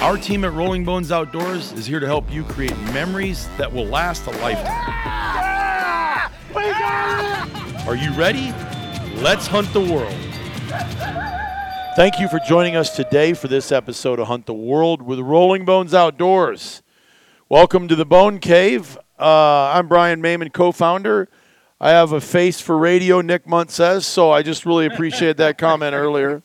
Our team at Rolling Bones Outdoors is here to help you create memories that will last a lifetime. Are you ready? Let's hunt the world. Thank you for joining us today for this episode of Hunt the World with Rolling Bones Outdoors. Welcome to the Bone Cave. Uh, I'm Brian Mayman, co founder. I have a face for radio, Nick Mundt says, so I just really appreciate that comment earlier.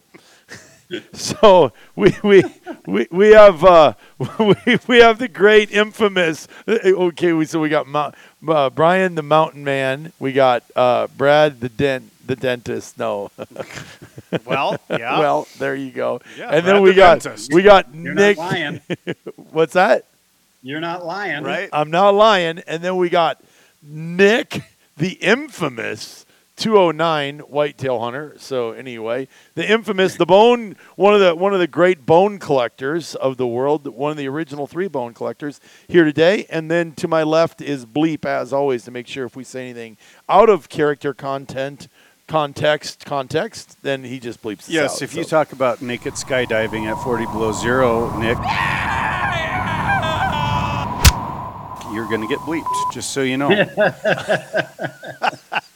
So we we we, we have uh, we, we have the great infamous okay we so we got Mount, uh, Brian the Mountain Man we got uh, Brad the dent the dentist no Well, yeah. well there you go Yeah, and then we the got dentist. we got You're Nick not lying. what's that You're not lying. right? I'm not lying. And then we got Nick, the infamous 209 whitetail hunter. So anyway, the infamous, the bone, one of the one of the great bone collectors of the world, one of the original three bone collectors here today. And then to my left is Bleep, as always, to make sure if we say anything out of character content, context, context, then he just bleeps. us Yes, out. if you talk about naked skydiving at 40 below zero, Nick, you're going to get bleeped, just so you know.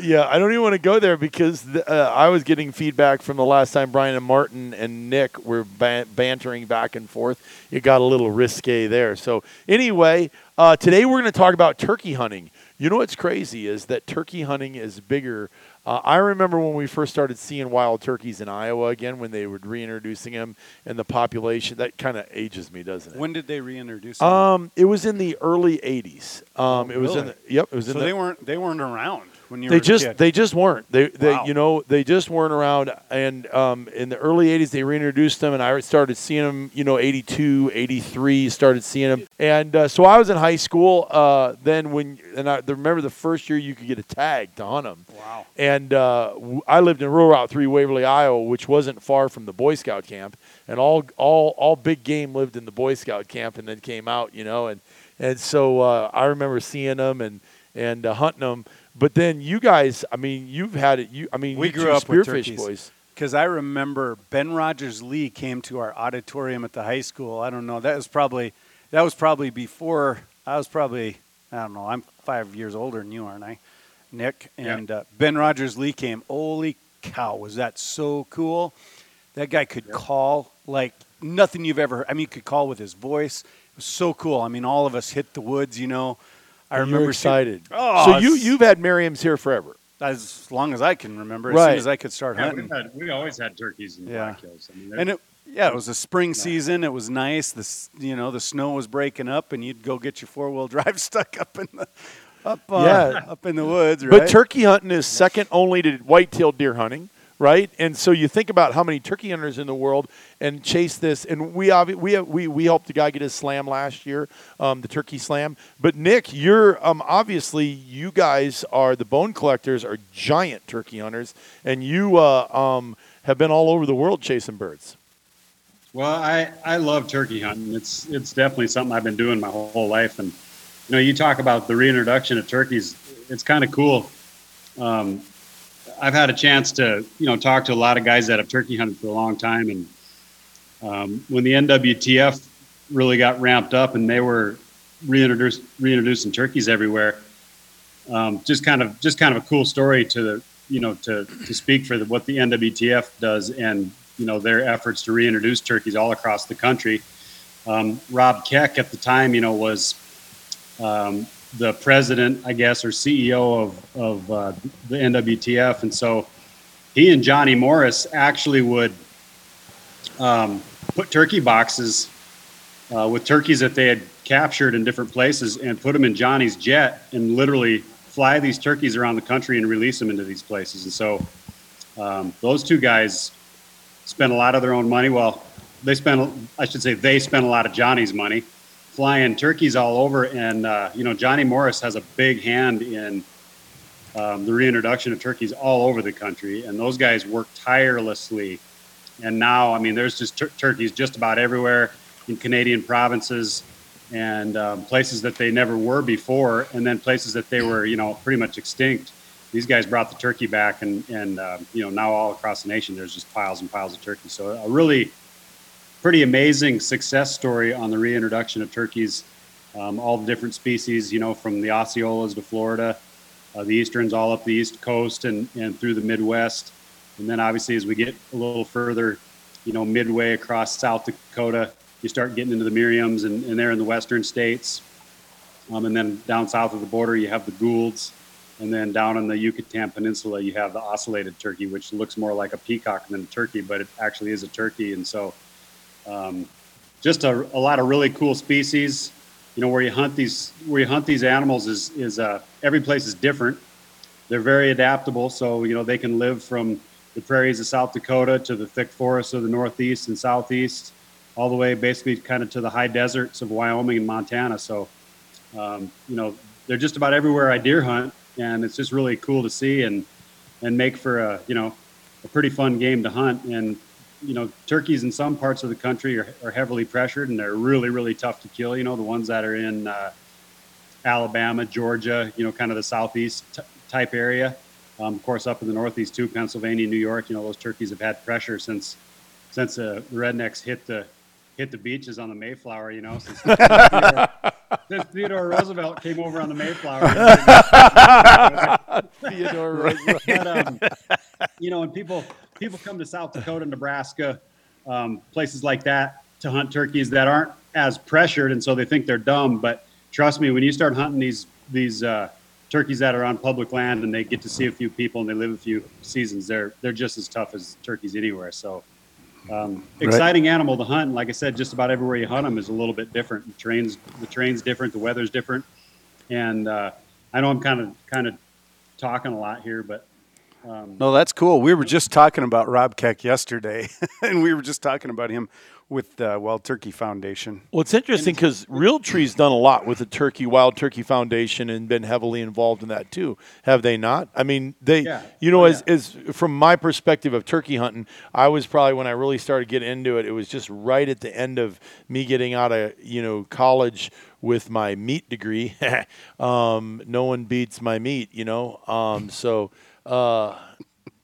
Yeah, I don't even want to go there because th- uh, I was getting feedback from the last time Brian and Martin and Nick were ban- bantering back and forth. It got a little risque there. So, anyway, uh, today we're going to talk about turkey hunting. You know what's crazy is that turkey hunting is bigger. Uh, I remember when we first started seeing wild turkeys in Iowa again, when they were reintroducing them and the population. That kind of ages me, doesn't it? when did they reintroduce them? Um, it was in the early '80s. Um, it was in the, yep, it was in so the they weren't they weren't around when you they were just they just weren't they they Wow. you know they just weren't around and um, in the early 80s they reintroduced them and i started seeing them you know 82 83 started seeing them and uh, so i was in high school uh, then when and i remember the first year you could get a tag to hunt them wow. and uh, I lived in Rural Route 3, Waverly, Iowa, which wasn't far from the Boy Scout camp. And all, all, all big game lived in the Boy Scout camp and then came out, you know. And, and so uh, I remember seeing them and, and uh, hunting them. But then you guys, I mean, you've had it. You, I mean, We you grew two up with spearfish turkeys. boys. Because I remember Ben Rogers Lee came to our auditorium at the high school. I don't know. That was probably that was probably before I was probably I don't know. I'm five years older than you, aren't I, Nick? Yeah. And uh, Ben Rogers Lee came. Holy cow, was that so cool? That guy could call like nothing you've ever. heard. I mean, he could call with his voice. It was so cool. I mean, all of us hit the woods. You know, I And you were remember seeing- excited. Oh, so you, you've had Merriam's here forever. as long as I can remember, as soon as I could start Yeah, hunting. we've had, we always had turkeys in the Yeah. Black Hills. I mean, And it, yeah, it was a spring season. It was nice. The you know the snow was breaking up, and you'd go get your four wheel drive stuck up in the up uh, Yeah. up in the woods. Right? But turkey hunting is second only to white-tailed deer hunting, right? And so you think about how many turkey hunters in the world and chase this. And we we we we helped the guy get his slam last year, um, the turkey slam. But Nick, you're um, obviously you guys are the bone collectors, are giant turkey hunters, and you uh, um, have been all over the world chasing birds. well, I, I love turkey hunting. It's it's definitely something I've been doing my whole, whole life. And you know, you talk about the reintroduction of turkeys. It's kind of cool. Um, I've had a chance to you know talk to a lot of guys that have turkey hunted for a long time, and um, when the NWTF really got ramped up and they were reintroduced reintroducing turkeys everywhere, um, just kind of just kind of a cool story to you know to to speak for the, what the NWTF does and you know their efforts to reintroduce turkeys all across the country. Um, Rob Keck at the time, you know, was um, the president, I guess, or CEO of of uh, the NWTF, and so he and Johnny Morris actually would um, put turkey boxes uh, with turkeys that they had captured in different places and put them in Johnny's jet and literally fly these turkeys around the country and release them into these places. And so um, those two guys spent a lot of their own money. Well, they spent, I should say, they spent a lot of Johnny's money flying turkeys all over. And, uh, you know, Johnny Morris has a big hand in um, the reintroduction of turkeys all over the country. And those guys work tirelessly. And now, I mean, there's just tur- turkeys just about everywhere in Canadian provinces and um, places that they never were before, and then places that they were, you know, pretty much extinct. These guys brought the turkey back, and and uh, you know now all across the nation there's just piles and piles of turkey. So a really pretty amazing success story on the reintroduction of turkeys, um, all the different species, you know, from the Osceolas to Florida, uh, the Easterns all up the East Coast and and through the Midwest, and then obviously as we get a little further, you know, midway across South Dakota you start getting into the Merriams and, and they're in the western states. Um, and then down south of the border, you have the Goulds. And then down on the Yucatan Peninsula, you have the ocellated turkey, which looks more like a peacock than a turkey, but it actually is a turkey. And so, um, just a, a, lot of really cool species. You know, where you hunt these where you hunt these animals is is uh, every place is different. They're very adaptable, so you know they can live from the prairies of South Dakota to the thick forests of the Northeast and Southeast all the way basically kind of to the high deserts of Wyoming and Montana. So, um, you know, they're just about everywhere I deer hunt, and it's just really cool to see and and make for a you know a pretty fun game to hunt. And you know, turkeys in some parts of the country are, are heavily pressured, and they're really really tough to kill. You know, the ones that are in uh, Alabama, Georgia, you know, kind of the southeast t- type area. Um, of course, up in the northeast too, Pennsylvania, New York. You know, those turkeys have had pressure since since uh, the rednecks hit the hit the beaches on the Mayflower, you know, since Theodore, since Theodore Roosevelt came over on the Mayflower. Theodore Roosevelt. But, um, you know, and people people come to South Dakota, Nebraska, um, places like that to hunt turkeys that aren't as pressured, and so they think they're dumb. But trust me, when you start hunting these these uh, turkeys that are on public land and they get to see a few people and they live a few seasons, they're they're just as tough as turkeys anywhere. So um, exciting right. animal to hunt. Like I said, just about everywhere you hunt them is a little bit different. The terrain's the terrain's different, the weather's different, and uh, I know I'm kind of kind of talking a lot here, but um, no, that's cool. We were just talking about Rob Keck yesterday, and we were just talking about him with the Wild Turkey Foundation. Well, it's interesting because Realtree's done a lot with the Turkey Wild Turkey Foundation and been heavily involved in that too. Have they not? I mean, they, yeah. you know, oh, as, yeah. as from my perspective of turkey hunting, I was probably when I really started getting into it. It was just right at the end of me getting out of you know college with my meat degree. um, no one beats my meat, you know. Um, so. Uh,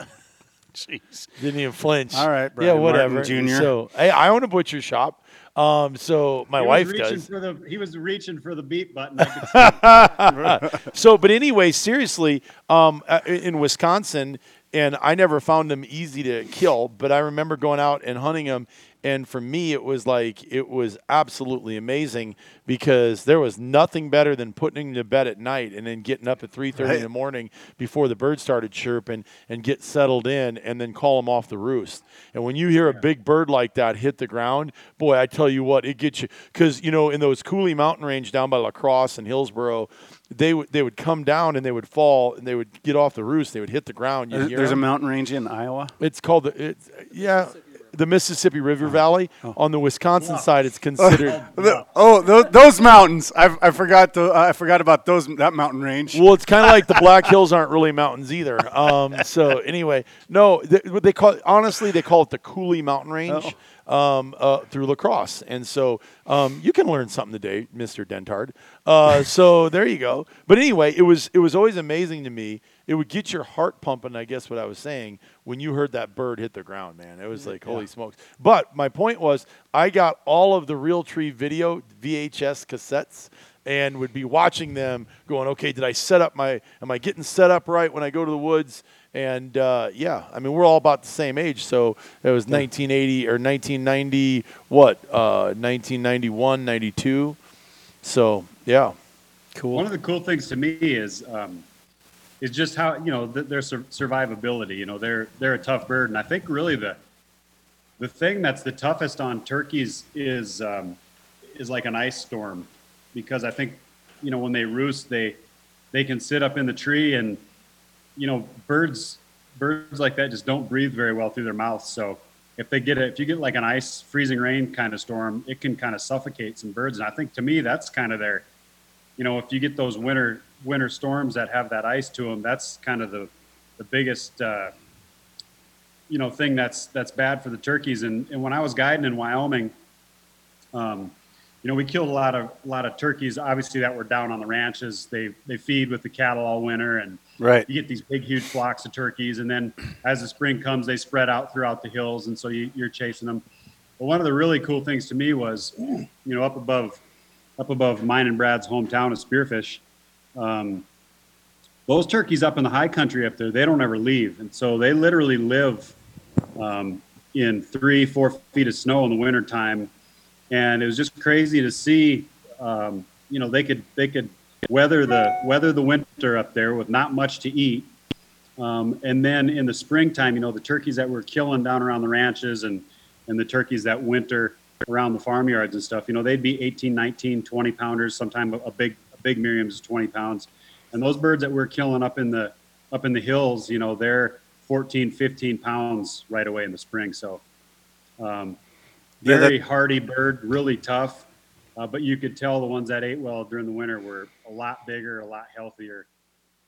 Jeez. Didn't even flinch. All right, Brian yeah, whatever. Martin Jr. So hey, I own a butcher shop. Um, so my he wife does. The, he was reaching for the beat button. so, but anyway, seriously, um, uh, in Wisconsin, and I never found them easy to kill, but I remember going out and hunting them and for me it was like it was absolutely amazing because there was nothing better than putting him to bed at night and then getting up at 3.30 right. in the morning before the birds started chirping and get settled in and then call them off the roost and when you hear a big bird like that hit the ground boy i tell you what it gets you because you know in those coulee mountain range down by la crosse and hillsboro they would they would come down and they would fall and they would get off the roost. They would hit the ground. There's, there's a mountain range in Iowa. It's called the it, yeah the Mississippi River Valley. Oh. On the Wisconsin side, it's considered. oh, oh those, those, mountains! I, I forgot to, uh, I forgot about those that mountain range. Well, it's kind of like the Black Hills aren't really mountains either. Um, so anyway, no, they, they call it, honestly they call it the Coulee Mountain Range. Oh um, uh, through La Crosse. And so um, you can learn something today, Mr. Dentard. Uh, so there you go. But anyway, it was it was always amazing to me. It would get your heart pumping, I guess what I was saying, when you heard that bird hit the ground, man. It was like, holy smokes. But my point was, I got all of the Realtree video VHS cassettes and would be watching them going, okay, did I set up my, am I getting set up right when I go to the woods? And uh, yeah, I mean, we're all about the same age. So it was 1980 or 1990, what, uh, 1991, 92. So yeah, cool. One of the cool things to me is, um, is just how you know th- their sur- survivability. You know, they're they're a tough bird, and I think really the the thing that's the toughest on turkeys is um, is like an ice storm, because I think you know when they roost, they they can sit up in the tree and you know, birds birds like that just don't breathe very well through their mouths. So if they get if you get like an ice freezing rain kind of storm, it can kind of suffocate some birds. And I think to me, that's kind of their, you know, if you get those winter winter storms that have that ice to them, that's kind of the the biggest, uh, you know, thing that's that's bad for the turkeys. And and when I was guiding in Wyoming, um, you know, we killed a lot of a lot of turkeys. Obviously, that were down on the ranches. They they feed with the cattle all winter, and Right. you get these big, huge flocks of turkeys. And then as the spring comes, they spread out throughout the hills, and so you, you're chasing them. But one of the really cool things to me was, you know, up above, up above mine and Brad's hometown of Spearfish, um, those turkeys up in the high country up there, they don't ever leave, and so they literally live um, in three, four feet of snow in the wintertime. And it was just crazy to see, um, you know, they could they could weather the weather the winter up there with not much to eat. Um, and then in the springtime, you know, the turkeys that we're killing down around the ranches and and the turkeys that winter around the farmyards and stuff, you know, they'd be 18, 19, 20 pounders. Sometimes a big a big Merriam's is 20 pounds. And those birds that we're killing up in the up in the hills, you know, they're 14, 15 pounds right away in the spring. So um, Yeah, that- very hardy bird, really tough. Uh, but you could tell the ones that ate well during the winter were a lot bigger, a lot healthier.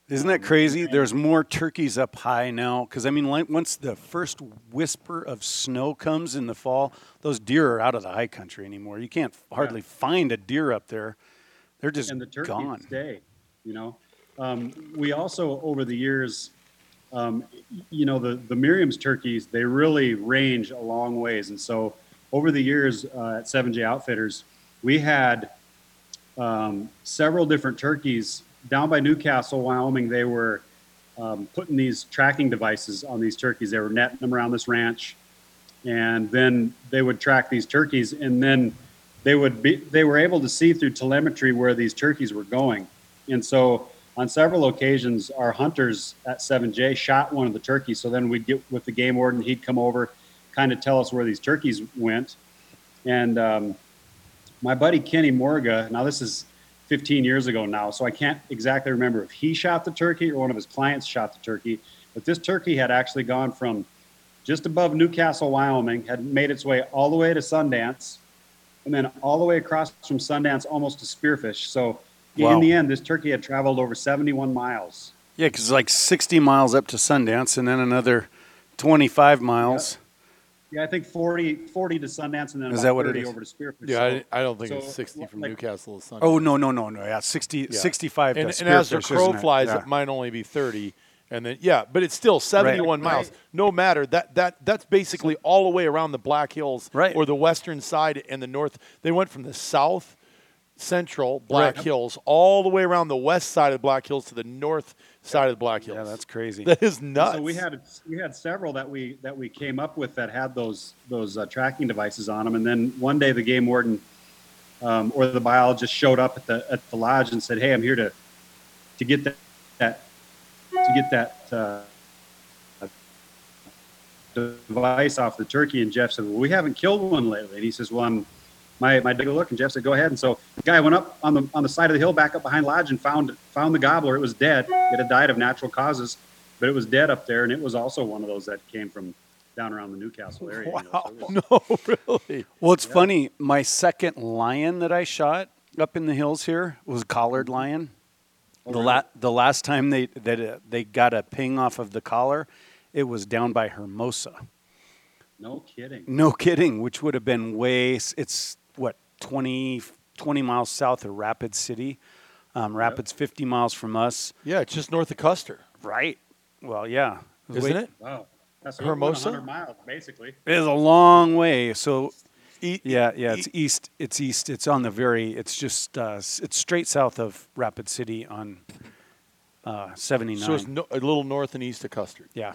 Isn't that crazy? There's more turkeys up high now. Because, I mean, like, once the first whisper of snow comes in the fall, those deer are out of the high country anymore. You can't hardly find a deer up there. They're just and the turkeys gone. stay. You know, um, we also over the years, um, you know, the the Merriam's turkeys they really range a long ways, and so over the years uh, at Seven J Outfitters, we had um, several different turkeys down by Newcastle, Wyoming. They were um, putting these tracking devices on these turkeys. They were netting them around this ranch, and then they would track these turkeys, and then they would be they were able to see through telemetry where these turkeys were going, and so on several occasions, our hunters at 7J shot one of the turkeys. So then we'd get with the game warden, he'd come over, kind of tell us where these turkeys went, and um, my buddy Kenny Morga. Now this is 15 years ago now, so I can't exactly remember if he shot the turkey or one of his clients shot the turkey. But this turkey had actually gone from just above Newcastle, Wyoming, had made its way all the way to Sundance, and then all the way across from Sundance almost to Spearfish. So Wow. in the end, this turkey had traveled over 71 miles. Yeah, because it's like 60 miles up to Sundance and then another 25 miles. Yeah, I think 40, 40 to Sundance and then Is about that what it 30 is? over to Spearfish. Yeah, So- I, I don't think so, it's 60 from like- Newcastle to Sundance. Oh, no, no, no, no. Yeah, 60, Yeah. 65 and, to and as the Spearfish, crow isn't it? flies, Yeah. it might only be 30. And then, yeah, but it's still 71 Right. miles. No matter that that that's basically all the way around the Black Hills, Right. or the western side and the north. They went from the south central Black Right. Hills all the way around the west side of the Black Hills to the north side of the Black Hills. Yeah, that's crazy. that is nuts. So we had we had several that we that we came up with that had those those uh, tracking devices on them, and then one day the game warden um, or the biologist showed up at the at the lodge and said, "Hey, I'm here to to get that, that to get that uh, device off the turkey." And Jeff said, "Well, we haven't killed one lately." And he says, "Well, I'm." My, my take a look and Jeff said, "Go ahead." And so the guy went up on the on the side of the hill, back up behind lodge, and found found the gobbler. It was dead. It had died of natural causes, but it was dead up there, and it was also one of those that came from down around the Newcastle area. you know, so was- no, really. Well, it's funny. My second lion that I shot up in the hills here was a collared lion. Oh, the really? la- the last time they that uh, they got a ping off of the collar, it was down by Hermosa. no kidding. No kidding, which would have been way. It's what 20, 20 miles south of Rapid City. Um, Rapids fifty miles from us. Yeah, it's just north of Custer, Right. Well, yeah. isn't way- it? Wow, that's Hermosa? 100 miles basically. It is a long way. So E- Yeah, yeah, e- it's east. It's east. It's on the very. It's just. Uh, it's straight south of Rapid City on uh, seventy nine. so it's no, a little north and east of Custer. yeah,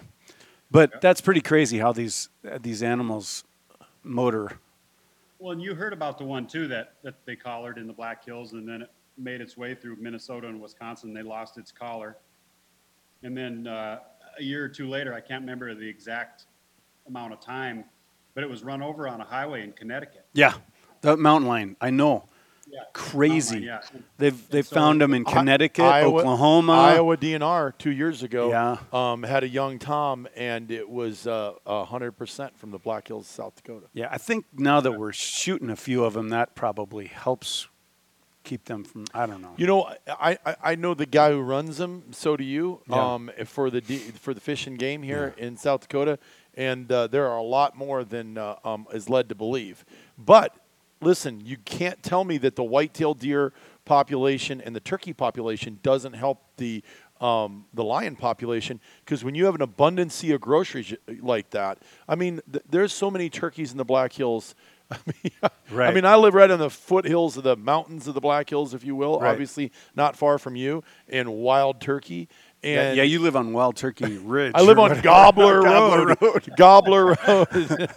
but that's pretty crazy how these uh, these animals motor. Well, and you heard about the one too that that they collared in the Black Hills, and then it made its way through Minnesota and Wisconsin. They lost its collar, and then uh, a year or two later, I can't remember the exact amount of time, but it was run over on a highway in Connecticut. Yeah, the mountain lion. I know. Yeah. crazy. Yeah. They've they've so- found them in Connecticut, Iowa- Oklahoma. Iowa DNR two years ago Yeah. um, had a young Tom, and it was uh, hundred percent from the Black Hills, South Dakota. Yeah, I think now that we're shooting a few of them, that probably helps keep them from. I don't know. You know, I, I, I know the guy who runs them. So do you. Yeah. Um, for the for the fish and game here in South Dakota, and uh, there are a lot more than uh, um, is led to believe. But listen, you can't tell me that the whitetail deer population and the turkey population doesn't help the um, the lion population because when you have an abundance of groceries like that, I mean, th- there's so many turkeys in the Black Hills. I mean, I mean, I live right on the foothills of the mountains of the Black Hills, if you will. Right. Obviously, not far from you, and wild turkey. Yeah, And yeah, you live on Wild Turkey Ridge. I live on. Gobbler, Gobbler Road. Gobbler Road.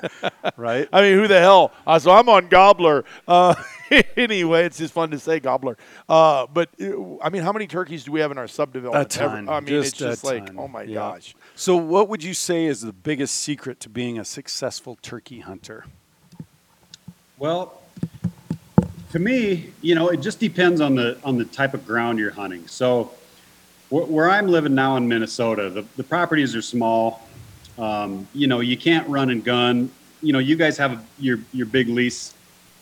right? I mean, who the hell? Uh, so I'm on Gobbler. Uh, anyway, it's just fun to say Gobbler. Uh, but uh, I mean, how many turkeys do we have in our subdevelopment? A ton. I mean, Just it's just like, ton. oh my Yeah. gosh. So, what would you say is the biggest secret to being a successful turkey hunter? Well, to me, you know, it just depends on the on the type of ground you're hunting. So, wh- where I'm living now in Minnesota, the, the properties are small. Um, you know, you can't run and gun. You know, you guys have a, your your big lease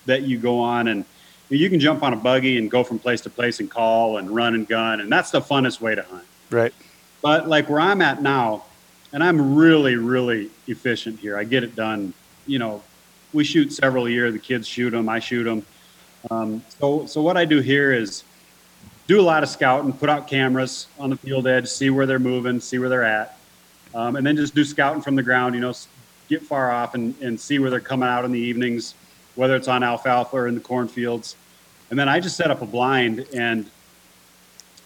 that you go on, and you can jump on a buggy and go from place to place and call and run and gun, and that's the funnest way to hunt. Right. But like where I'm at now, and I'm really, really efficient here. I get it done. You know, we shoot several a year. The kids shoot them. I shoot them. Um, so, so what I do here is do a lot of scouting, put out cameras on the field edge, see where they're moving, see where they're at, um, and then just do scouting from the ground. You know, get far off and, and see where they're coming out in the evenings, whether it's on alfalfa or in the cornfields. And then I just set up a blind and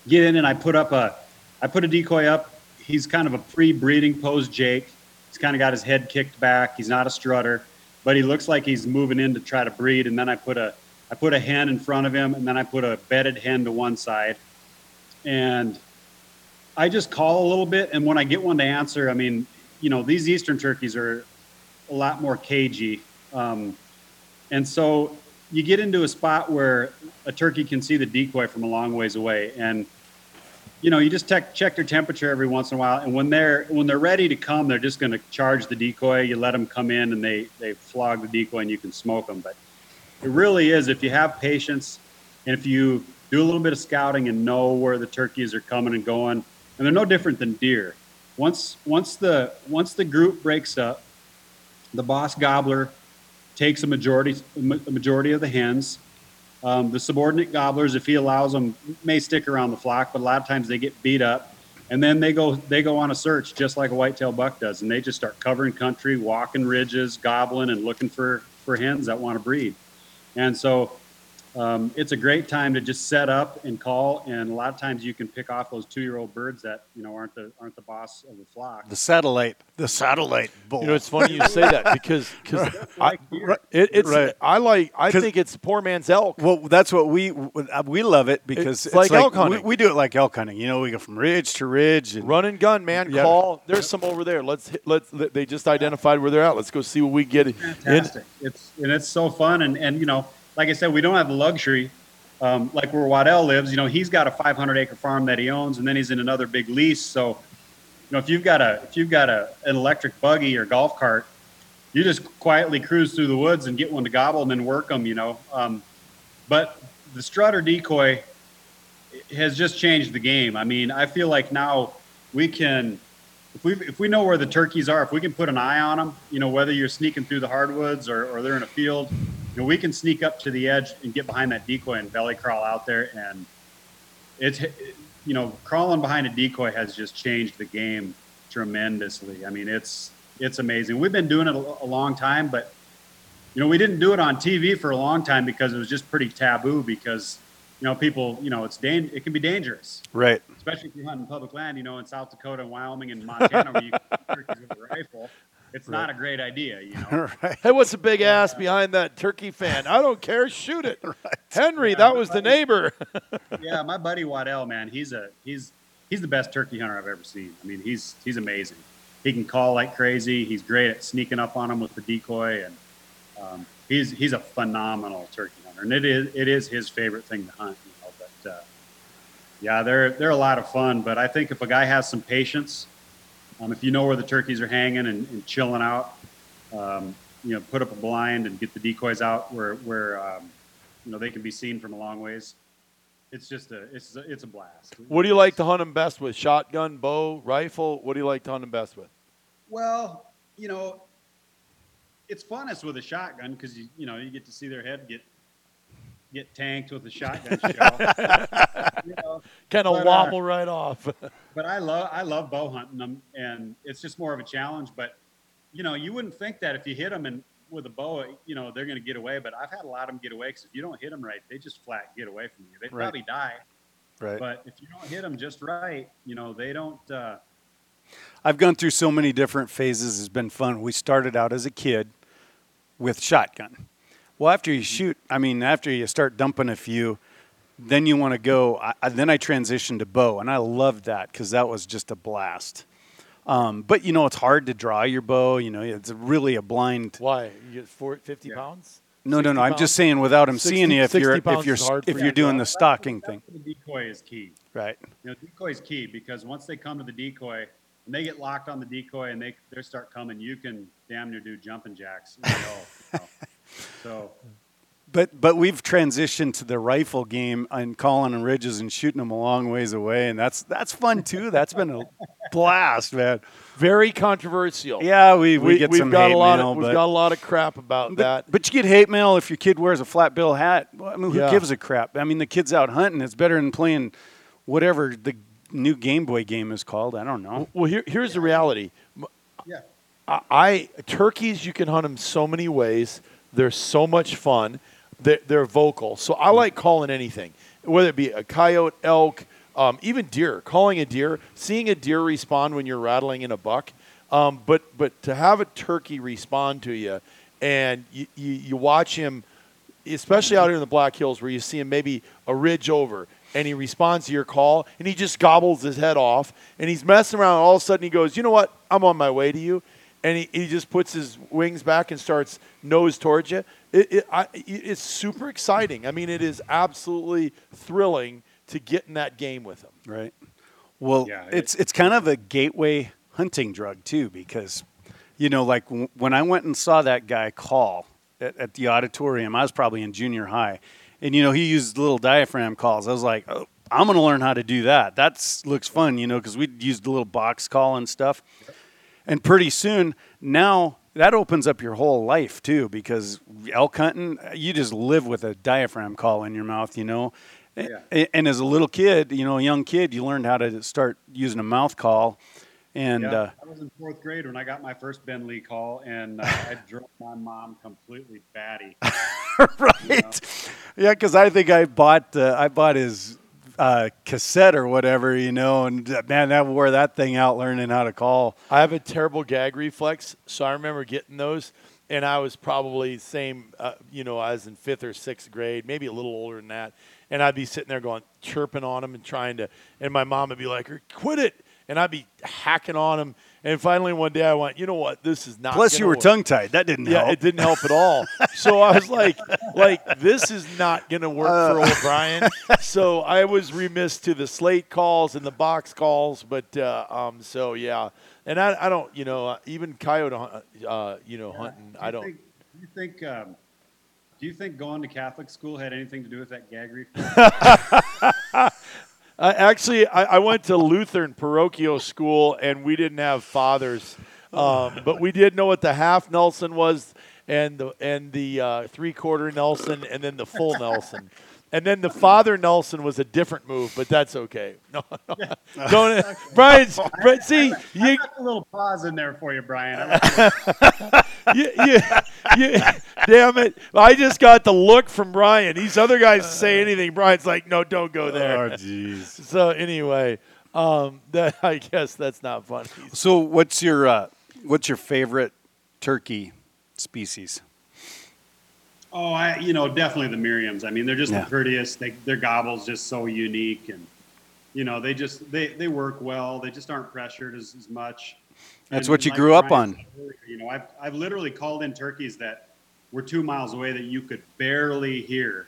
get in and I put up a I put a decoy up. He's kind of a pre-breeding pose Jake. He's kind of got his head kicked back. He's not a strutter, but he looks like he's moving in to try to breed. And then I put a I put a hen in front of him, and then I put a bedded hen to one side, and I just call a little bit. And when I get one to answer, I mean, you know, these eastern turkeys are a lot more cagey, um, and so you get into a spot where a turkey can see the decoy from a long ways away, and you know, you just check check their temperature every once in a while, and when they're when they're ready to come, they're just going to charge the decoy. You let them come in, and they they flog the decoy, and you can smoke them. But it really is if you have patience, and if you do a little bit of scouting and know where the turkeys are coming and going, and they're no different than deer. Once once the once the group breaks up, the boss gobbler takes a majority a majority of the hens. Um, the subordinate gobblers, if he allows them, may stick around the flock, but a lot of times they get beat up, and then they go they go on a search just like a whitetail buck does, and they just start covering country, walking ridges, gobbling, and looking for for hens that want to breed. And so um, it's a great time to just set up and call, and a lot of times you can pick off those two year old birds that you know aren't the aren't the boss of the flock. The satellite. The satellite bull. You know, it's funny you say that because because Like deer. it, it's Right. I like I 'Cause- think it's poor man's elk. Well, that's what we we love it because It's like elk hunting. We, we do it like elk hunting. You know, we go from ridge to ridge. And, Run and gun, man. Yeah. Call. There's some over there. Let's hit, let's. They just identified where they're at. Let's go see what we get. in. fantastic. It's and it's so fun, and and you know, like I said, we don't have the luxury. Um, like where Waddell lives, you know, he's got a 500 acre farm that he owns, and then he's in another big lease. So, you know, if you've got a if you've got a an electric buggy or golf cart, you just quietly cruise through the woods and get one to gobble and then work them. You know, um, but the strutter decoy has just changed the game. I mean, I feel like now we can if we if we know where the turkeys are, if we can put an eye on them, you know, whether you're sneaking through the hardwoods or, or they're in a field, you know, we can sneak up to the edge and get behind that decoy and belly crawl out there. And it's, you know, crawling behind a decoy has just changed the game tremendously. I mean, it's it's amazing. We've been doing it a, a long time, but you know, we didn't do it on TV for a long time because it was just pretty taboo because you know people, you know, it's dan- it can be dangerous right. especially if you hunt in public land, you know, in South Dakota and Wyoming and Montana, where you can turkeys with a rifle, it's not a great idea, you know. right. Hey, what's the big ass behind that turkey fan? I don't care. Shoot it, Henry. That was the neighbor. yeah, my buddy Waddell, man, he's a he's he's the best turkey hunter I've ever seen. I mean, he's he's amazing. He can call like crazy. He's great at sneaking up on them with the decoy, and um, he's he's a phenomenal turkey hunter, and it is it is his favorite thing to hunt. You know, but uh, yeah, they're they're a lot of fun. But I think if a guy has some patience, um, if you know where the turkeys are hanging and, and chilling out, um, you know, put up a blind and get the decoys out where where um, you know they can be seen from a long ways. It's just a it's a, it's a blast. What do you like to hunt them best with? Shotgun, bow, rifle? What do you like to hunt them best with? Well, you know, it's funnest with a shotgun because you you know you get to see their head get get tanked with a shotgun shell. you know, Kind of uh, wobble right off. but I love I love bow hunting them, and it's just more of a challenge. But you know, you wouldn't think that if you hit them and with a bow, you know, they're going to get away. But I've had a lot of them get away because if you don't hit them right, they just flat get away from you. They Right. probably die, Right. but if you don't hit them just right, you know, they don't. Uh, I've gone through so many different phases. It's been fun. We started out as a kid with shotgun. Well, after you shoot, I mean, after you start dumping a few, then you want to go. I, I- then I transitioned to bow, and I loved that because that was just a blast. Um, but you know, it's hard to draw your bow. You know, it's really a blind. Why? You get four, 50 Yeah. pounds? No, no, 60 no. I'm just saying, without him 60 seeing you, if you're if you're if you're you. doing the that's- stalking thing, The decoy is key. right? You know, decoy is key because once they come to the decoy and they get locked on the decoy and they they start coming, you can damn near do jumping jacks. You know, you know. So But but we've transitioned to the rifle game and calling on ridges and shooting them a long ways away, and that's that's fun too. That's been a blast, man. Very controversial. Yeah, we, we, get we've some got hate a lot mail, of we've got a lot of crap about but, that. but you get hate mail if your kid wears a flat bill hat. Well, I mean, who Yeah. gives a crap? I mean, the kid's out hunting. It's better than playing whatever the new Game Boy game is called. I don't know. Well, here, here's the reality. Yeah, I, I turkeys you can hunt them so many ways. They're so much fun. They're, they're vocal, so I like calling anything, whether it be a coyote, elk, um, even deer. Calling a deer, seeing a deer respond when you're rattling in a buck. Um, but but to have a turkey respond to you, and you, you, you watch him, especially out here in the Black Hills, where you see him maybe a ridge over, and he responds to your call, and he just gobbles his head off, and he's messing around. All of a sudden, he goes, "You know what? I'm on my way to you," and he, he just puts his wings back and starts nose towards you. It, it, I, it's super exciting. I mean, it is absolutely thrilling to get in that game with him. Right. Well, Yeah, it's it's kind of a gateway hunting drug too, because you know, like w- when I went and saw that guy call at, at the auditorium, I was probably in junior high, and you know, he used little diaphragm calls. I was like, oh, I'm going to learn how to do that. That looks fun, you know, because we used a little box call and stuff. And pretty soon, now that opens up your whole life too, because elk hunting, you just live with a diaphragm call in your mouth, you know. Yeah. And as a little kid, you know, a young kid, you learned how to start using a mouth call. And yeah. uh, I was in fourth grade when I got my first Ben Lee call, and uh, I drove my mom completely batty. right, yeah, because I think I bought uh, I bought his uh, cassette or whatever, you know, and man, that wore that thing out learning how to call. I have a terrible gag reflex, so I remember getting those, and I was probably same, uh, you know, I was in fifth or sixth grade, maybe a little older than that, and I'd be sitting there going chirping on them and trying to, and my mom would be like, "Quit it," and I'd be hacking on them, and finally one day I went, "You know what? This is not." Plus, you were work." tongue tied. That didn't Yeah, help. it didn't help at all. So I was like, like this is not going to work for old Brian. So I was remiss to the slate calls and the box calls, but uh, um, so yeah, and I, I don't, you know, uh, even coyote, uh, you know, hunting, Do I don't. Think, do you think? Um, do you think going to Catholic school had anything to do with that gag reflex? I actually, I, I went to Lutheran parochial school, and we didn't have fathers, um, but we did know what the half Nelson was, and the and the uh, three quarter Nelson, and then the full Nelson, and then the father Nelson was a different move, but that's okay. No, no, don't, Brian's, Brian, see you. I got a little pause in there for you, Brian. I you, you, you, damn it! I just got the look from Brian. These other guys say anything. Brian's like, no, don't go there. Oh, jeez. So anyway, um, that I guess that's not funny. So, what's your uh, what's your favorite turkey species? Oh, I you know definitely the Merriams. I mean, they're just Yeah. the prettiest. They, their gobbles just so unique, and you know they just they they work well. They just aren't pressured as, as much. That's And what you like grew up on. earlier, You know, I've I've literally called in turkeys that were two miles away that you could barely hear.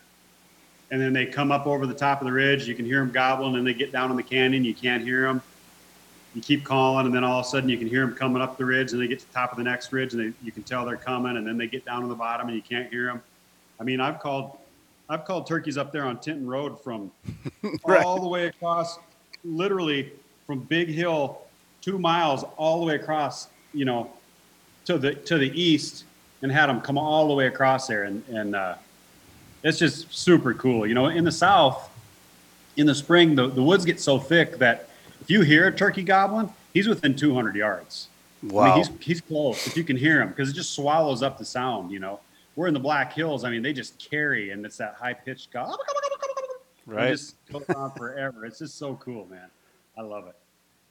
And then they come up over the top of the ridge. You can hear them gobbling, and they get down in the canyon. You can't hear them. You keep calling, and then all of a sudden you can hear them coming up the ridge, and they get to the top of the next ridge, and they, you can tell they're coming. And then they get down to the bottom, and you can't hear them. I mean, I've called, I've called turkeys up there on Tinton Road from Right. all the way across, literally from Big Hill, two miles all the way across, you know, to the to the east, and had them come all the way across there, and and uh, it's just super cool. You know, in the south, in the spring, the, the woods get so thick that if you hear a turkey gobbling, he's within 200 yards. I Wow. mean, he's he's close if you can hear him because it just swallows up the sound. You know, we're in the Black Hills. I mean, they just carry, and it's that high pitched gobble. Right. It just goes on forever. It's just so cool, man. I love it.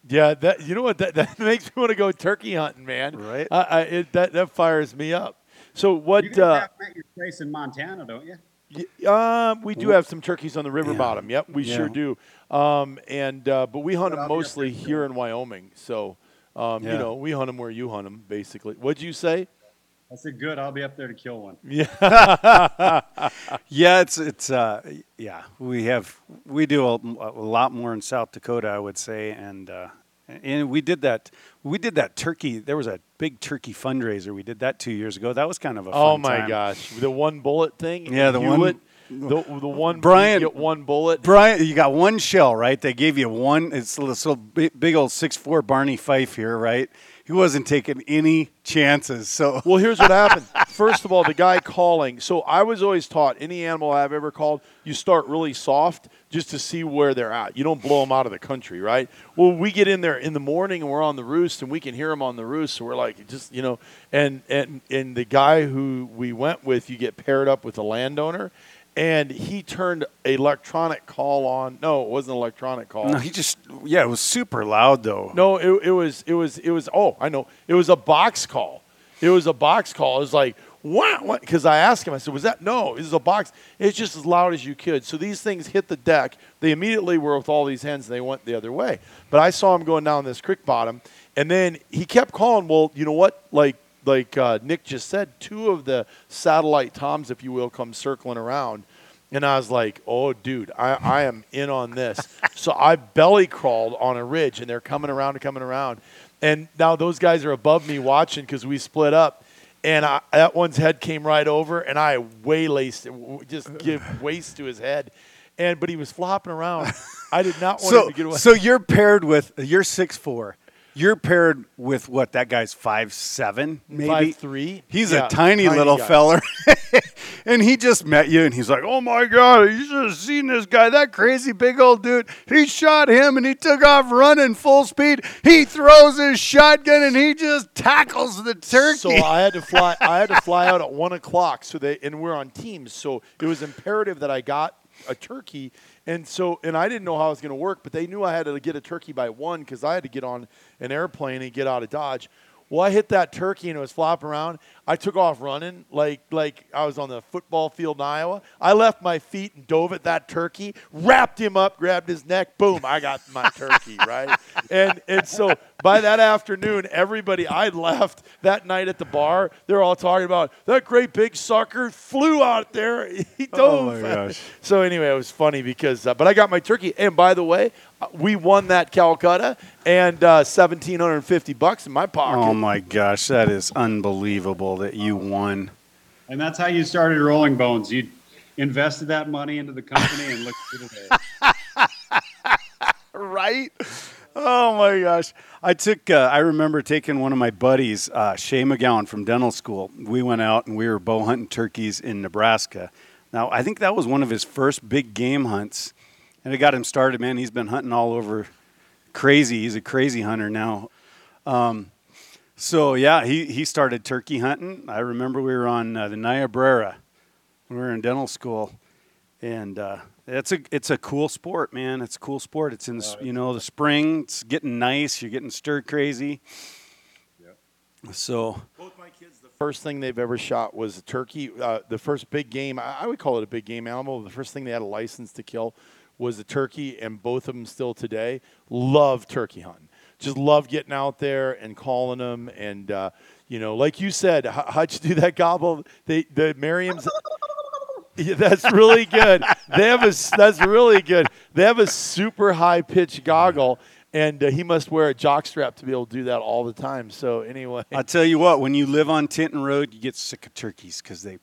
Yeah, that you know what that, that makes me want to go turkey hunting, man. Right. I, I, it, that that fires me up. So what? guys Uh, have your place in Montana, don't you? y- um, we do have some turkeys on the river Yeah. bottom. Yep, we sure do. Um, and uh, but we hunt But them I'll be up mostly here in Wyoming. So, um, you know, we hunt them where you hunt them, basically. What'd you say? I said, good. I'll be up there to kill one. Yeah. Yeah, it's it's uh, yeah. We have we do a, a lot more in South Dakota, I would say, and uh, and we did that. We did that turkey. There was a big turkey fundraiser. We did that two years ago. That was kind of a oh my time. gosh, the one bullet thing. Yeah, in the one- Hewitt, The, the one. Brian- you get one bullet. Brian, you got one shell, right? They gave you one. It's this little big, big old six four Barney Fife here, right? He wasn't taking any chances. So Well, here's what happened. First of all, the guy calling. So I was always taught any animal I've ever called, you start really soft just to see where they're at. You don't blow them out of the country, right? Well, we get in there in the morning and we're on the roost and we can hear them on the roost. So we're like, just you know, and and and the guy who we went with, you get paired up with a landowner. And he turned electronic call on. No, it wasn't electronic call. no, he just yeah, it was super loud though. No, it, it was it was it was oh I know it was a box call. It was a box call. It was like what what because I asked him I said was that no it was a box. It's just as loud as you could. So these things hit the deck. They immediately were with all these hens and they went the other way. But I saw him going down this creek bottom and then he kept calling. Well, you know what like. Like uh, Nick just said, two of the satellite toms, if you will, come circling around. And I was like, oh, dude, I, I am in on this. so I belly crawled on a ridge, and they're coming around and coming around. And now those guys are above me watching because we split up. And I, that one's head came right over, and I waylaced it, w- just give waste to his head. And but he was flopping around. I did not want him to get away. so you're paired with you're six four. You're paired with what? That guy's five seven, maybe three. He's Yeah, a tiny, tiny little guy. feller, and he just met you, and he's like, "Oh my God, you should have seen this guy, that crazy big old dude. He shot him, and he took off running full speed. He throws his shotgun, and he just tackles the turkey." So I had to fly. I had to fly out at one o'clock. So they and we're on teams. So it was imperative that I got a turkey. And so and I didn't know how it was going to work, but they knew I had to get a turkey by one because I had to get on an airplane and get out of Dodge. Well, I hit that turkey and it was flopping around. I took off running like like I was on the football field in Iowa. I left my feet and dove at that turkey, wrapped him up, grabbed his neck, boom, I got my turkey, right? And and so by that afternoon, everybody I left that night at the bar, they're all talking about that great big sucker flew out there. He dove. Oh, my gosh. So anyway, it was funny because, uh, but I got my turkey. And by the way, we won that Calcutta and uh, seventeen hundred and fifty bucks in my pocket. oh my gosh, that is unbelievable that you won. And that's how you started Rolling Bones. You invested that money into the company and look at it today. right? Oh my gosh! I took. Uh, I remember taking one of my buddies, uh, Shay McGowan from dental school. We went out and we were bow hunting turkeys in Nebraska. Now I think that was one of his first big game hunts, and it got him started. Man, he's been hunting all over. Crazy. He's a crazy hunter now. Um, so yeah, he he started turkey hunting. I remember we were on uh, the Niobrara. when We were in dental school, and uh, it's a it's a cool sport, man. It's a cool sport. It's in the, you know the spring. It's getting nice. You're getting stir crazy. So Both my kids, the first thing they've ever shot was a turkey. Uh, the first big game, I I would call it a big game animal. The first thing they had a license to kill was a turkey, and both of them still today love turkey hunting. Just love getting out there and calling them. And, uh, you know, like you said, how, how'd you do that gobble? They the Merriam's. Yeah, that's really good. They have a that's really good. They have a super high pitch goggle, and uh, he must wear a jockstrap to be able to do that all the time. So anyway, I'll tell you what, when you live on Tinton Road, you get sick of turkeys because they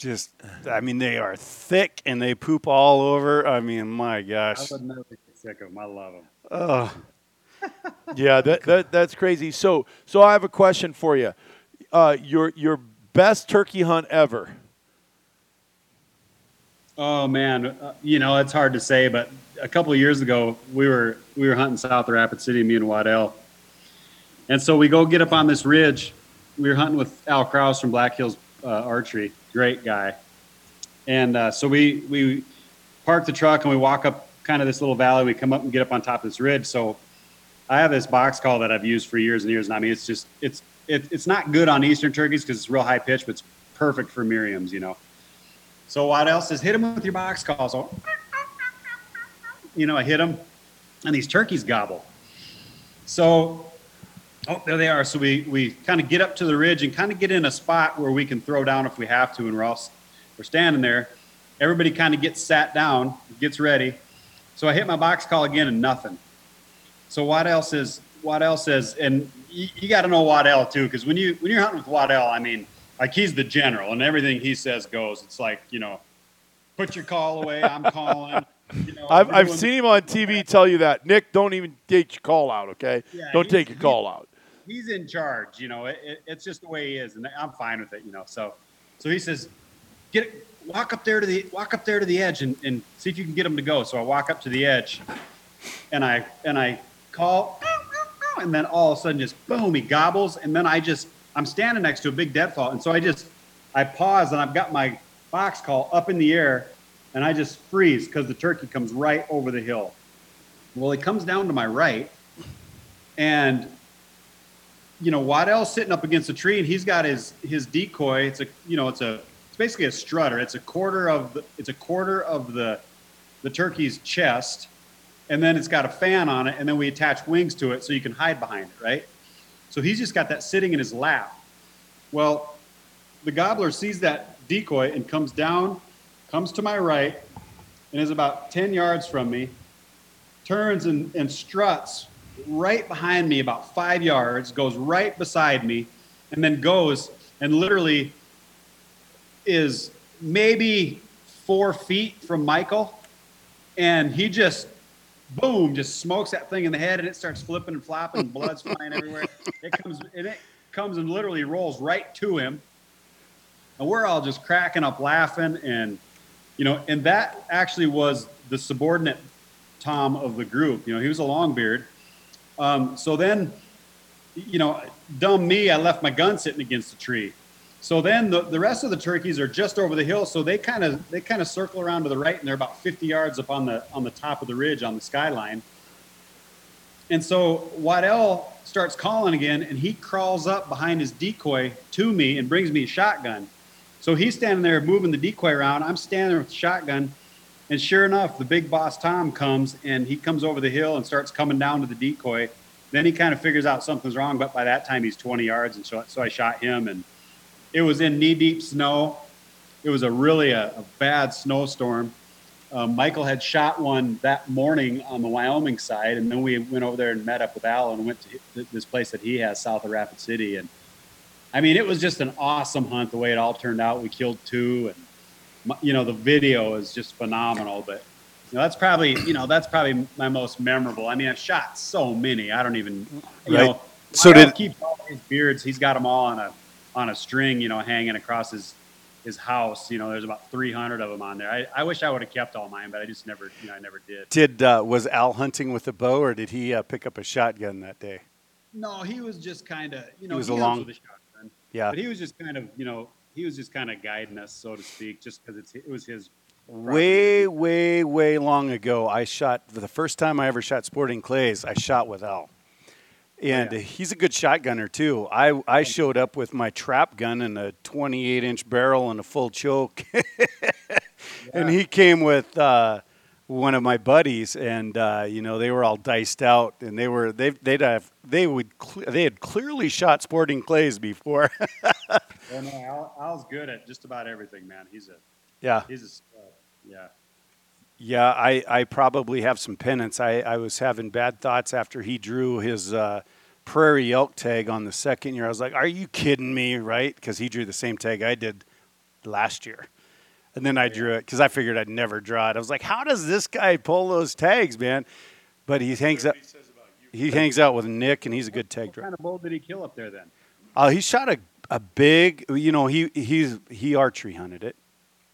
just, I mean, they are thick and they poop all over. I mean, my I gosh. would never get sick of them. I love them. Ugh. yeah, that, that that's crazy. So so I have a question for you. Uh, your your best turkey hunt ever. Oh man, uh, you know it's hard to say, but a couple of years ago we were we were hunting south of Rapid City, me and Waddell, and so we go get up on this ridge. We were hunting with Al Kraus from Black Hills uh, Archery, great guy, and uh, so we we park the truck and we walk up kind of this little valley. We come up and get up on top of this ridge. So I have this box call that I've used for years and years, and I mean it's just it's it, it's not good on eastern turkeys because it's real high pitch, but it's perfect for Merriam's, you know. So what else is hit them with your box call. So, you know, I hit them, and these turkeys gobble. So, oh, there they are. So we we kind of get up to the ridge and kind of get in a spot where we can throw down if we have to, and we're all we're standing there. Everybody kind of gets sat down, gets ready. So I hit my box call again, and nothing. So Waddell says, Waddell says, and you, you got to know Waddell too, because when you when you're hunting with Waddell, I mean, like he's the general, and everything he says goes. It's like you know, put your call away. I'm calling. You know, I've, I've seen him on TV tell you that. Nick, don't even take your call out, okay? Yeah, don't take your call out. He's in charge. You know, it, it, it's just the way he is, and I'm fine with it. You know, so so he says, get walk up there to the walk up there to the edge and, and see if you can get him to go. So I walk up to the edge, and I and I call, and then all of a sudden just boom, he gobbles, and then I just I'm standing next to a big deadfall, and so I just I pause and I've got my box call up in the air, and I just freeze because the turkey comes right over the hill. Well, he comes down to my right, and you know Waddell's sitting up against a tree, and he's got his his decoy. It's a you know it's a it's basically a strutter. It's a quarter of the, it's a quarter of the the turkey's chest, and then it's got a fan on it, and then we attach wings to it so you can hide behind it, right? So he's just got that sitting in his lap. Well, the gobbler sees that decoy and comes down, comes to my right, and is about 10 yards from me, turns and, and struts right behind me about five yards, goes right beside me, and then goes and literally is maybe four feet from Michael. And he just, boom, just smokes that thing in the head and it starts flipping and flopping, and blood's flying everywhere. It comes, and it comes and literally rolls right to him. And we're all just cracking up laughing. And, you know, and that actually was the subordinate Tom of the group. You know, he was a long beard. Um, so then, you know, dumb me, I left my gun sitting against the tree. So then the, the rest of the turkeys are just over the hill. So they kind of they kind of circle around to the right, and they're about 50 yards up on the on the top of the ridge on the skyline. And so Waddell starts calling again, and he crawls up behind his decoy to me and brings me a shotgun. So he's standing there moving the decoy around. I'm standing there with the shotgun, and sure enough, the big boss Tom comes and he comes over the hill and starts coming down to the decoy. Then he kind of figures out something's wrong, but by that time he's 20 yards, and so, so I shot him, and it was in knee deep snow. It was a really a, a bad snowstorm. Um, Michael had shot one that morning on the Wyoming side, and then we went over there and met up with Al and went to this place that he has south of Rapid City. And I mean, it was just an awesome hunt the way it all turned out. We killed two, and you know the video is just phenomenal. But you know, that's probably you know that's probably my most memorable. I mean, I've shot so many. I don't even you Right. know. So did- keeps all his beards. He's got them all on a on a string, you know, hanging across his his house. You know, there's about 300 of them on there. I, I wish I would have kept all mine, but I just never, you know, I never did. Did uh, was Al hunting with a bow, or did he uh, pick up a shotgun that day? No, he was just kind of, you know, he was he along- with a shotgun, Yeah, but he was just kind of, you know, he was just kind of guiding us, so to speak, just because it was his. way, way, way long ago, I shot the first time I ever shot sporting clays. I shot with Al, and Yeah. he's a good shotgunner too. I I showed up with my trap gun and a 28 inch barrel and a full choke, and he came with uh, one of my buddies, and uh, you know they were all diced out, and they were they they'd have they would cle they had clearly shot sporting clays before. Well, no, Al, Al's good at just about everything, man. He's a yeah, he's a stud. yeah. yeah. I I probably have some penance. I I was having bad thoughts after he drew his. Uh, Prairie elk tag on the second year. I was like, "Are you kidding me?" Right? Because he drew the same tag I did last year. And then I drew it because I figured I'd never draw it. I was like, how does this guy pull those tags, man? But he hangs out. He hangs out with Nick, and he's a good tag What kind of bull did he kill up there then? Uh, he shot a, a big, you know, he he's he archery hunted it,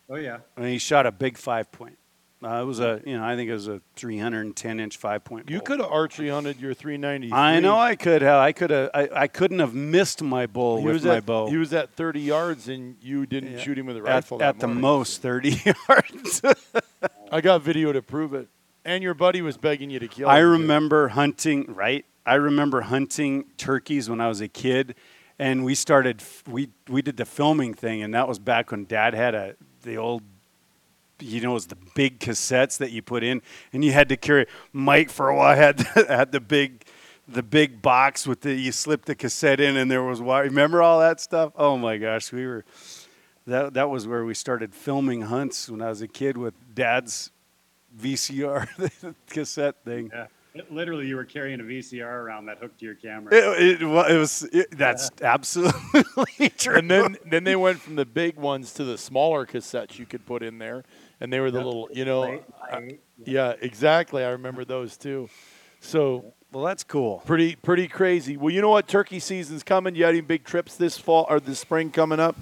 Oh yeah. and he shot a big five point. Uh, it was a, you know, I think it was a 310 inch five point. You could have archery hunted your 390. I know I could have. I could have. I, I couldn't have missed my bull He with my at, bow. He was at 30 yards, and you didn't Yeah. shoot him with a rifle. at that the most 30 yards. I got video to prove it. And your buddy was begging you to kill. I him, too. remember hunting, right? I remember hunting turkeys when I was a kid, and we started we we did the filming thing, and that was back when Dad had a the old, you know, it was the big cassettes that you put in, and you had to carry. Mike for a while had had the big. The big box with the you slip the cassette in and there was wire. Remember all that stuff? Oh my gosh, we were that that was where we started filming hunts when I was a kid with Dad's VCR cassette thing. Yeah. It- literally, you were carrying a VCR around that hooked to your camera. It, it, wa- it was it, that's absolutely true. And then then they went from the big ones to the smaller cassettes you could put in there, and they were the Yep. little, you know, uh, yeah, exactly. I remember those too. So well, that's cool. pretty pretty crazy. Well, you know what? Turkey season's coming. You had any big trips this fall or this spring coming up?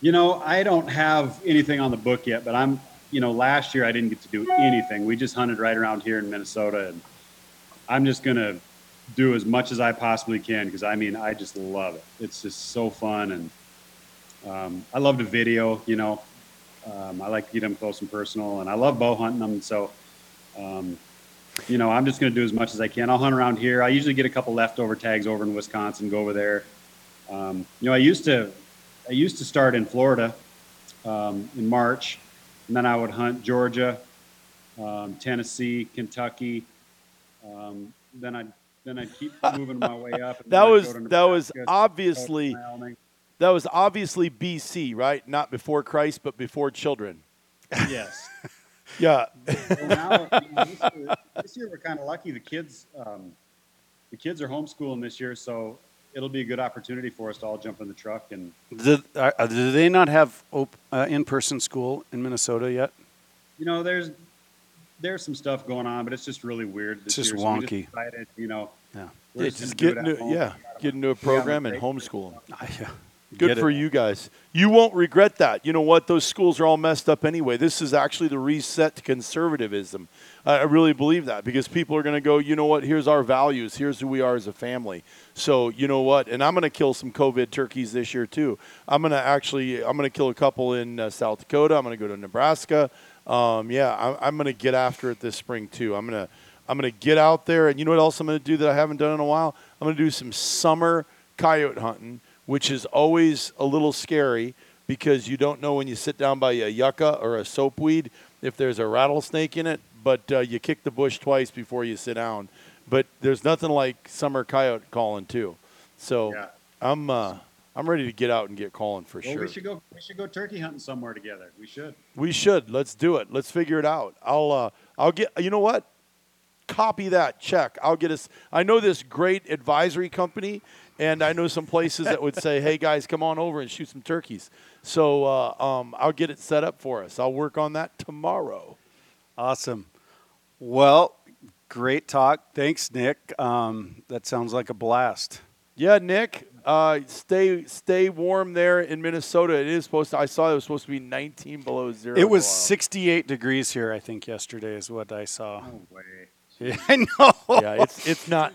You know, I don't have anything on the book yet, but I'm, you know, last year I didn't get to do anything. We just hunted right around here in Minnesota, and I'm just gonna do as much as I possibly can because I mean, I just love it. It's just so fun, and um, I love to video. You know, um, I like to get them close and personal, and I love bow hunting them. So, um, you know, I'm just gonna do as much as I can. I'll hunt around here. I usually get a couple leftover tags over in Wisconsin. Go over there. Um, you know, I used to I used to start in Florida um, in March, and then I would hunt Georgia, um, Tennessee, Kentucky. Um, then I then I'd keep moving my way up. and That was that was obviously Wyoming. That was obviously BC, right? Not before Christ, but before children. Yes. Yeah. Well, now, you know, this, year, this year we're kind of lucky. The kids, um, the kids are homeschooling this year, so it'll be a good opportunity for us to all jump in the truck and Do, uh, do they not have op- uh, in-person school in Minnesota yet? you know, there's there's some stuff going on, but it's just really weird. It's just year, so we wonky. decided, you know, Yeah. Yeah, just just get into yeah, get into a program and homeschool 'em. I, yeah. Good for it. you guys. You won't regret that. You know what? Those schools are all messed up anyway. This is actually the reset to conservatism. I I really believe that because people are going to go, you know what? Here's our values. Here's who we are as a family. So, you know what? And I'm going to kill some COVID turkeys this year, too. I'm going to actually, I'm going to kill a couple in uh, South Dakota. I'm going to go to Nebraska. Um, yeah, I'm, I'm going to get after it this spring, too. I'm going to, I'm going to get out there. And you know what else I'm going to do that I haven't done in a while? I'm going to do some summer coyote hunting which is always a little scary because you don't know when you sit down by a yucca or a soapweed if there's a rattlesnake in it, but uh, you kick the bush twice before you sit down. But there's nothing like summer coyote calling too. So Yeah. I'm uh, I'm ready to get out and get calling for Well, sure. we should go. We should go turkey hunting somewhere together. We should. We should. Let's do it. Let's figure it out. I'll uh, I'll get you know what? Copy that check. I'll get us I know this great advisory company and I know some places that would say, "Hey guys, come on over and shoot some turkeys." So uh, um, I'll get it set up for us. I'll work on that tomorrow. Awesome. Well, great talk. Thanks, Nick. Um, that sounds like a blast. Yeah, Nick, uh, stay stay warm there in Minnesota. It is supposed to. I saw it was supposed to be 19 below zero. It was 68 degrees here, I think, yesterday is what I saw. No way. Yeah, I know. Yeah, it's it's not.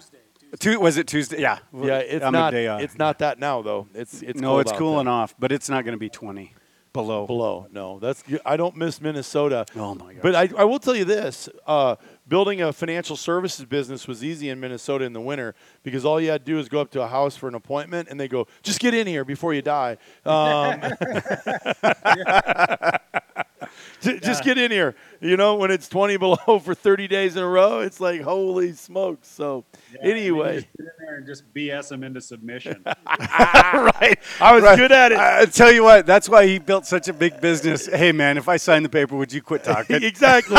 Was it Tuesday? Yeah. Yeah, it's I'm not. It's not that now though. It's it's no, cold it's out cooling there. off, but it's not going to be 20 below. below. No, that's I don't miss Minnesota. Oh my gosh. But I, I will tell you this: uh, building a financial services business was easy in Minnesota in the winter because all you had to do is go up to a house for an appointment, and they go, "Just get in here before you die." Um, J- Just get in here. You know, when it's 20 below for 30 days in a row, it's like holy smokes. So Yeah, anyway, just get in there and just BS him into submission. right. I was Right. good at it. I tell you what, that's why he built such a big business. Hey, man, if I sign the paper, would you quit talking? exactly.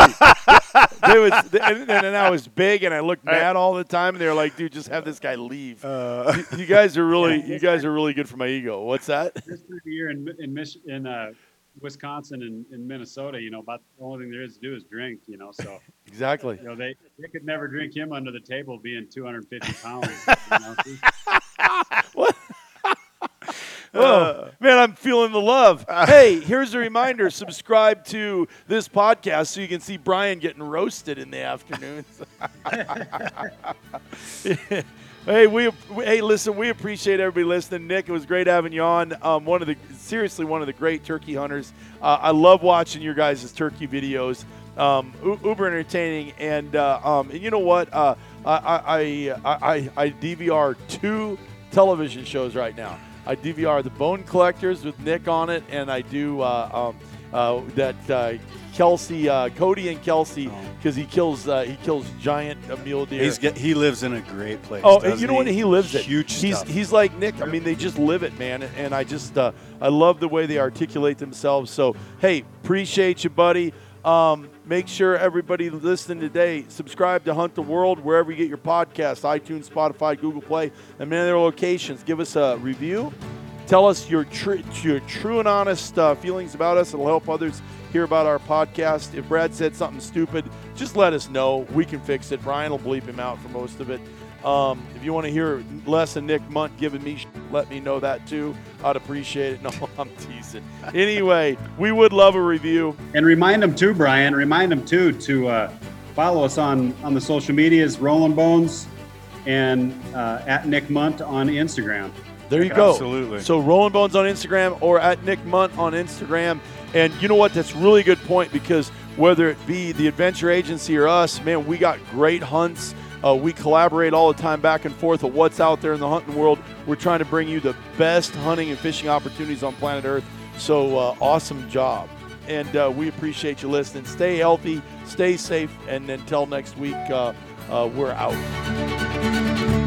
they was, and, and I was big and I looked mad all the time. And they were like, "Dude, just have this guy leave." Uh, you, you guys are really, you guys are really good for my ego. What's that? this year in in, in uh, Wisconsin and in Minnesota, you know, about the only thing there is to do is drink. You know, so Exactly. you know they they could never drink him under the table, being 250 pounds. You know? Oh, uh. man, I'm feeling the love. Hey, here's a reminder subscribe to this podcast so you can see Brian getting roasted in the afternoons. Hey, we hey, listen, we appreciate everybody listening. Nick, it was great having you on. Um, one of the seriously one of the great turkey hunters. Uh, I love watching your guys' turkey videos. Um, uber entertaining, and uh, um, and you know what? Uh, I, I, I I I DVR two television shows right now. I DVR The Bone Collectors with Nick on it, and I do uh, um, uh, that uh, Kelsey, uh, Cody and Kelsey, because he kills uh, he kills giant uh, mule deer. he's get, he lives in a great place. Oh, you know what? He lives it. Huge He's stuff. he's like Nick. I mean, they just live it, man. And I just uh, I love the way they articulate themselves. So hey, appreciate you, buddy. Um, make sure everybody listening today subscribe to Hunt the World wherever you get your podcasts: iTunes, Spotify, Google Play, and many other locations. Give us a review. Tell us your tr- your true and honest uh, feelings about us. It'll help others hear about our podcast. If Brad said something stupid, just let us know. We can fix it. Brian will bleep him out for most of it. Um, if you want to hear less of Nick Mundt giving me, sh- let me know that too. I'd appreciate it. No, I'm teasing. Anyway, we would love a review. and remind them too, Brian. Remind them too to uh, follow us on on the social medias, Rolling Bones, and uh, at Nick Mundt on Instagram. There you go. Absolutely. So Rolling Bones on Instagram or at Nick Mundt on Instagram. And you know what? That's a really good point because whether it be the adventure agency or us, man, we got great hunts. Uh, we collaborate all the time back and forth of what's out there in the hunting world. We're trying to bring you the best hunting and fishing opportunities on planet Earth. So uh, awesome job. And uh, we appreciate you listening. Stay healthy, stay safe, and until next week, uh, uh, we're out.